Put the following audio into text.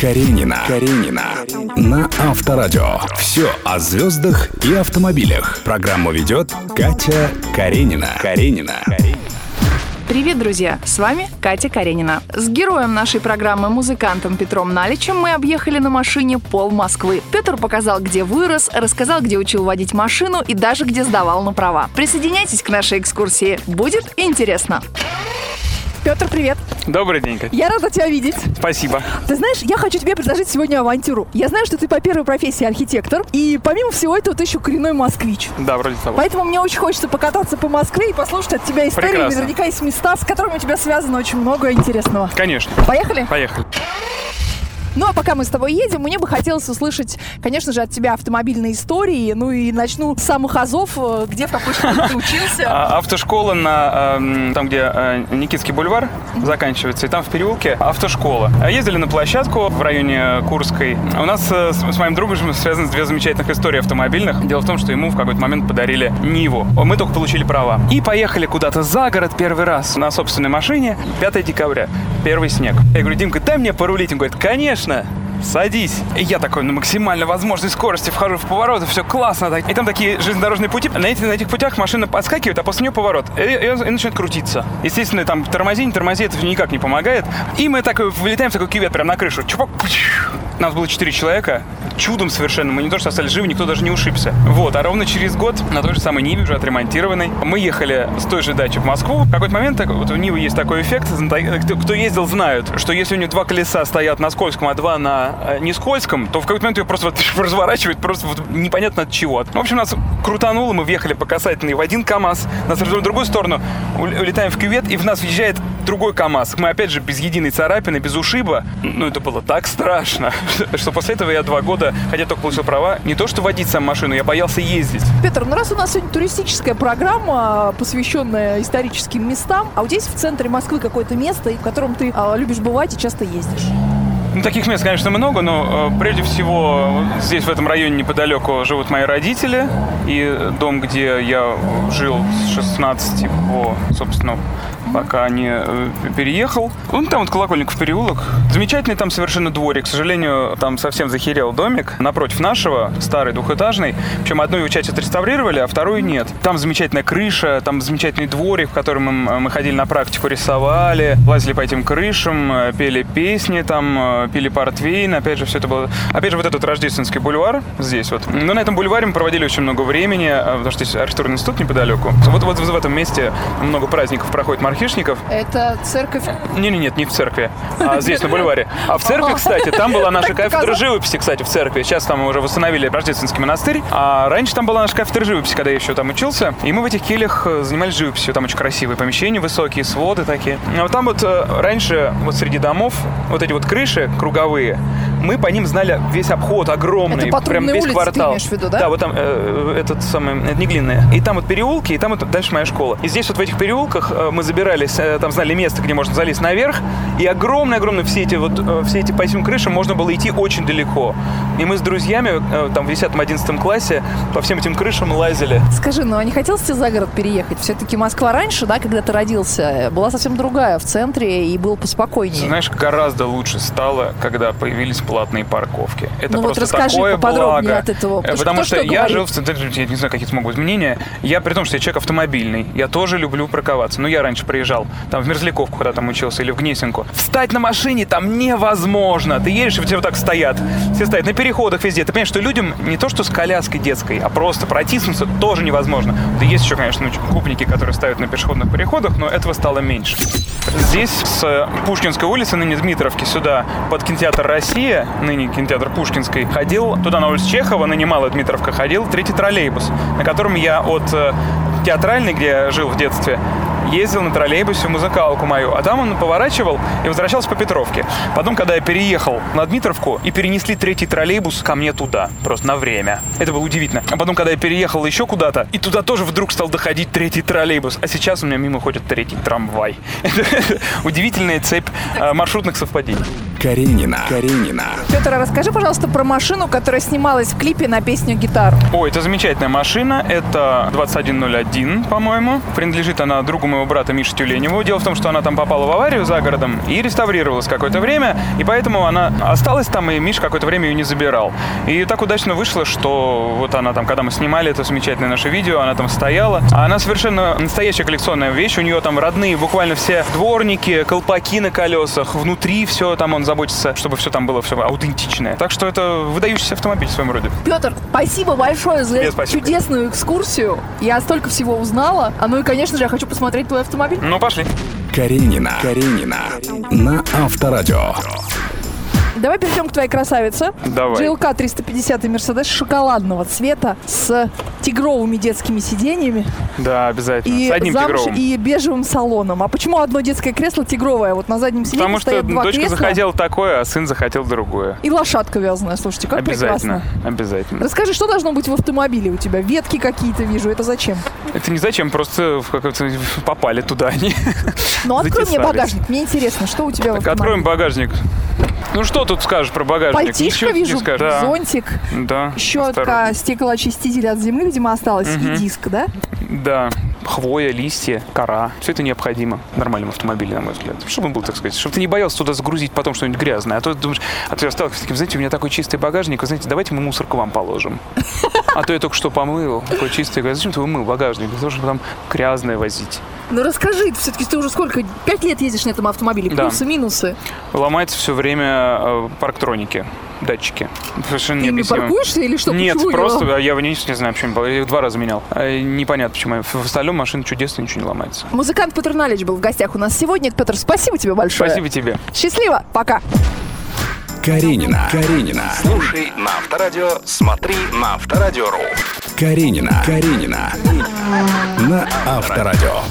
Каренина. Каренина. На Авторадио. Все о звездах и автомобилях. Программу ведет Катя Каренина. Каренина. Привет, друзья! С вами Катя Каренина. С героем нашей программы, музыкантом Петром Наличем, мы объехали на машине пол Москвы. Петр показал, где вырос, рассказал, где учил водить машину и даже где сдавал на права. Присоединяйтесь к нашей экскурсии. Будет интересно. Петр, привет. Добрый день, Катя. Я рада тебя видеть. Спасибо. Ты знаешь, я хочу тебе предложить сегодня авантюру. Я знаю, что ты по первой профессии архитектор, и помимо всего этого ты еще коренной москвич. Да, вроде того. Поэтому мне очень хочется покататься по Москве и послушать от тебя истории. Прекрасно. Наверняка есть места, с которыми у тебя связано очень много интересного. Конечно. Поехали? Поехали. Ну а пока мы с тобой едем, мне бы хотелось услышать, конечно же, от тебя автомобильные истории. Ну и начну с самых азов, э, где в какой школе ты учился. А, Автошкола на эм, там, где э, Никитский бульвар заканчивается, и там в переулке автошкола. А Ездили на площадку в районе Курской. У нас э, с, с моим другом связаны две замечательных истории автомобильных. Дело в том, что ему в какой-то момент подарили Ниву. Мы только получили права. И поехали куда-то за город первый раз на собственной машине. 5 декабря. Первый снег. Я говорю, Димка, дай мне порулить. Он говорит, конечно. śmieszne. Садись. И я такой на максимально возможной скорости вхожу в поворот, все классно. Так. И там такие железнодорожные пути. На, эти, на этих путях машина подскакивает, а после нее поворот. И, и, и начинает крутиться. Естественно, там тормози, не тормози, это никак не помогает. И мы так вылетаем в такой кювет прямо на крышу. Чувак, нас было 4 человека. Чудом совершенно. Мы не то что остались живы, никто даже не ушибся. Вот. А ровно через год на той же самой Ниве, уже отремонтированной, мы ехали с той же дачи в Москву. В какой-то момент так, вот у Нивы есть такой эффект. Кто ездил, знают, что если у нее два колеса стоят на скользком, а два на э, не скользком, то в какой-то момент ее просто вот разворачивает просто вот непонятно от чего. В общем, нас крутануло, мы въехали по касательной в один КАМАЗ, нас развернули в другую сторону, улетаем в кювет, и в нас въезжает другой КАМАЗ. Мы опять же без единой царапины, без ушиба. Ну, это было так страшно, что после этого я два года, хотя только получил права, не то что водить сам машину, я боялся ездить. Петр, ну раз у нас сегодня туристическая программа, посвященная историческим местам, а у тебя есть в центре Москвы какое-то место, в котором ты а, любишь бывать и часто ездишь? Ну, таких мест, конечно, много, но э, прежде всего здесь, в этом районе неподалеку, живут мои родители. И дом, где я жил с 16 по, собственно, пока не э, переехал. Ну, там вот Колокольников переулок. Замечательный там совершенно дворик. К сожалению, там совсем захерел домик. Напротив нашего, старый, двухэтажный. Причем одну его часть отреставрировали, а вторую нет. Там замечательная крыша, там замечательный дворик, в котором мы, мы ходили на практику, рисовали, лазили по этим крышам, э, пели песни там, э, пили портвейн. Опять же, все это было... Опять же, вот этот рождественский бульвар здесь вот. Но на этом бульваре мы проводили очень много времени, потому что здесь архитектурный институт неподалеку. Вот, вот в этом месте много праздников проходит мархишников. Это церковь? Не, не, нет, не в церкви, а здесь на бульваре. А в церкви, кстати, там была наша кафедра живописи, кстати, в церкви. Сейчас там уже восстановили Рождественский монастырь. А раньше там была наша кафедра живописи, когда я еще там учился. И мы в этих келях занимались живописью. Там очень красивые помещения, высокие своды такие. А вот там вот раньше вот среди домов вот эти вот крыши круговые, мы по ним знали весь обход огромный, это прям весь улицы, квартал. Ты имеешь в виду, да? Да, вот там э, этот самый, это не глинная. И там вот переулки, и там вот дальше моя школа. И здесь вот в этих переулках э, мы забирались, э, там знали место, где можно залезть наверх, и огромное-огромное все эти вот, э, все эти по этим крышам можно было идти очень далеко. И мы с друзьями э, там в 10-11 классе по всем этим крышам лазили. Скажи, ну а не хотелось тебе за город переехать? Все-таки Москва раньше, да, когда ты родился, была совсем другая в центре и было поспокойнее. Знаешь, гораздо лучше стало, когда появились платные парковки. Это ну просто вот расскажи такое поподробнее благо. от этого. Потому что, что, что я говорит? жил в центре, я не знаю, какие смогут быть мнения. Я при том, что я человек автомобильный, я тоже люблю парковаться. Но я раньше приезжал там в Мерзляковку, когда там учился, или в Гнесинку. Встать на машине там невозможно. Ты едешь, и все вот так стоят. Все стоят на переходах везде. Ты понимаешь, что людям не то, что с коляской детской, а просто протиснуться тоже невозможно. Да есть еще, конечно, губники, которые ставят на пешеходных переходах, но этого стало меньше. Здесь с Пушкинской улицы, ныне Дмитровки, сюда под кинотеатр «Россия», ныне кинотеатр Пушкинской, ходил, туда на улицу Чехова, ныне Малая Дмитровка, ходил третий троллейбус, на котором я от э, театральной, где я жил в детстве, ездил на троллейбусе в музыкалку мою, а там он поворачивал и возвращался по Петровке. Потом, когда я переехал на Дмитровку и перенесли третий троллейбус ко мне туда, просто на время. Это было удивительно. А потом, когда я переехал еще куда-то, и туда тоже вдруг стал доходить третий троллейбус, а сейчас у меня мимо ходит третий трамвай. Удивительная цепь э, маршрутных совпадений. Каренина. Каренина. Петр, а расскажи, пожалуйста, про машину, которая снималась в клипе на песню «Гитар». Ой, это замечательная машина. Это 2101, по-моему. Принадлежит она другу моего брата Миши Тюленеву. Дело в том, что она там попала в аварию за городом и реставрировалась какое-то время. И поэтому она осталась там, и Миш какое-то время ее не забирал. И так удачно вышло, что вот она там, когда мы снимали это замечательное наше видео, она там стояла. А она совершенно настоящая коллекционная вещь. У нее там родные буквально все дворники, колпаки на колесах. Внутри все там он заботится, чтобы все там было все аутентичное. Так что это выдающийся автомобиль в своем роде. Петр, спасибо большое за Тебе спасибо. чудесную экскурсию. Я столько всего узнала. А ну и, конечно же, я хочу посмотреть твой автомобиль. Ну, пошли. Каренина. Каренина. На Авторадио. Давай перейдем к твоей красавице. Давай. GLK 350 Мерседес шоколадного цвета с тигровыми детскими сиденьями Да, обязательно. и С одним тигровым. и бежевым салоном. А почему одно детское кресло тигровое? Вот на заднем сиденье Потому что стоят два дочка кресла захотела такое, а сын захотел другое. и лошадка вязаная. Слушайте, как обязательно. прекрасно. Обязательно. Расскажи, что должно быть в автомобиле у тебя? Ветки какие-то вижу, это зачем? Это не зачем, просто в попали туда они. Ну, открой мне багажник, мне интересно, что у тебя в Так, автомобиле? откроем багажник. Ну что тут скажешь про багажник? Пальтишко Ничего не вижу, скажешь. Да. зонтик, Да. щетка, осторожно. стеклоочиститель от зимы, видимо, осталось, и диск, да? Да. Хвоя, листья, кора. Все это необходимо в нормальном автомобиле, на мой взгляд. Чтобы он был, так сказать, чтобы ты не боялся туда загрузить потом что-нибудь грязное. А то ты думаешь, а ты остался таким, знаете, у меня такой чистый багажник, вы знаете, давайте мы мусор к вам положим. А то я только что помыл, такой чистый. Зачем ты умыл багажник? Для того, чтобы там грязное возить. Ну расскажи, все-таки ты уже сколько? Пять лет ездишь на этом автомобиле, Да. плюсы, минусы. Ломается все время э, парктроники, датчики. Совершенно Ты необъяснимо. паркуешься или что? Нет, Почему просто я- я в ней не знаю, почему. Я их два раза менял. А, Непонятно, почему. В остальном машина чудесная, ничего не ломается. Музыкант Петр Налич был в гостях у нас сегодня. Петр, спасибо тебе большое. Спасибо тебе. Счастливо, пока. Каренина. Каренина. Слушай на Авторадио, смотри на Авторадио.ру. Каренина. Каренина. На Авторадио.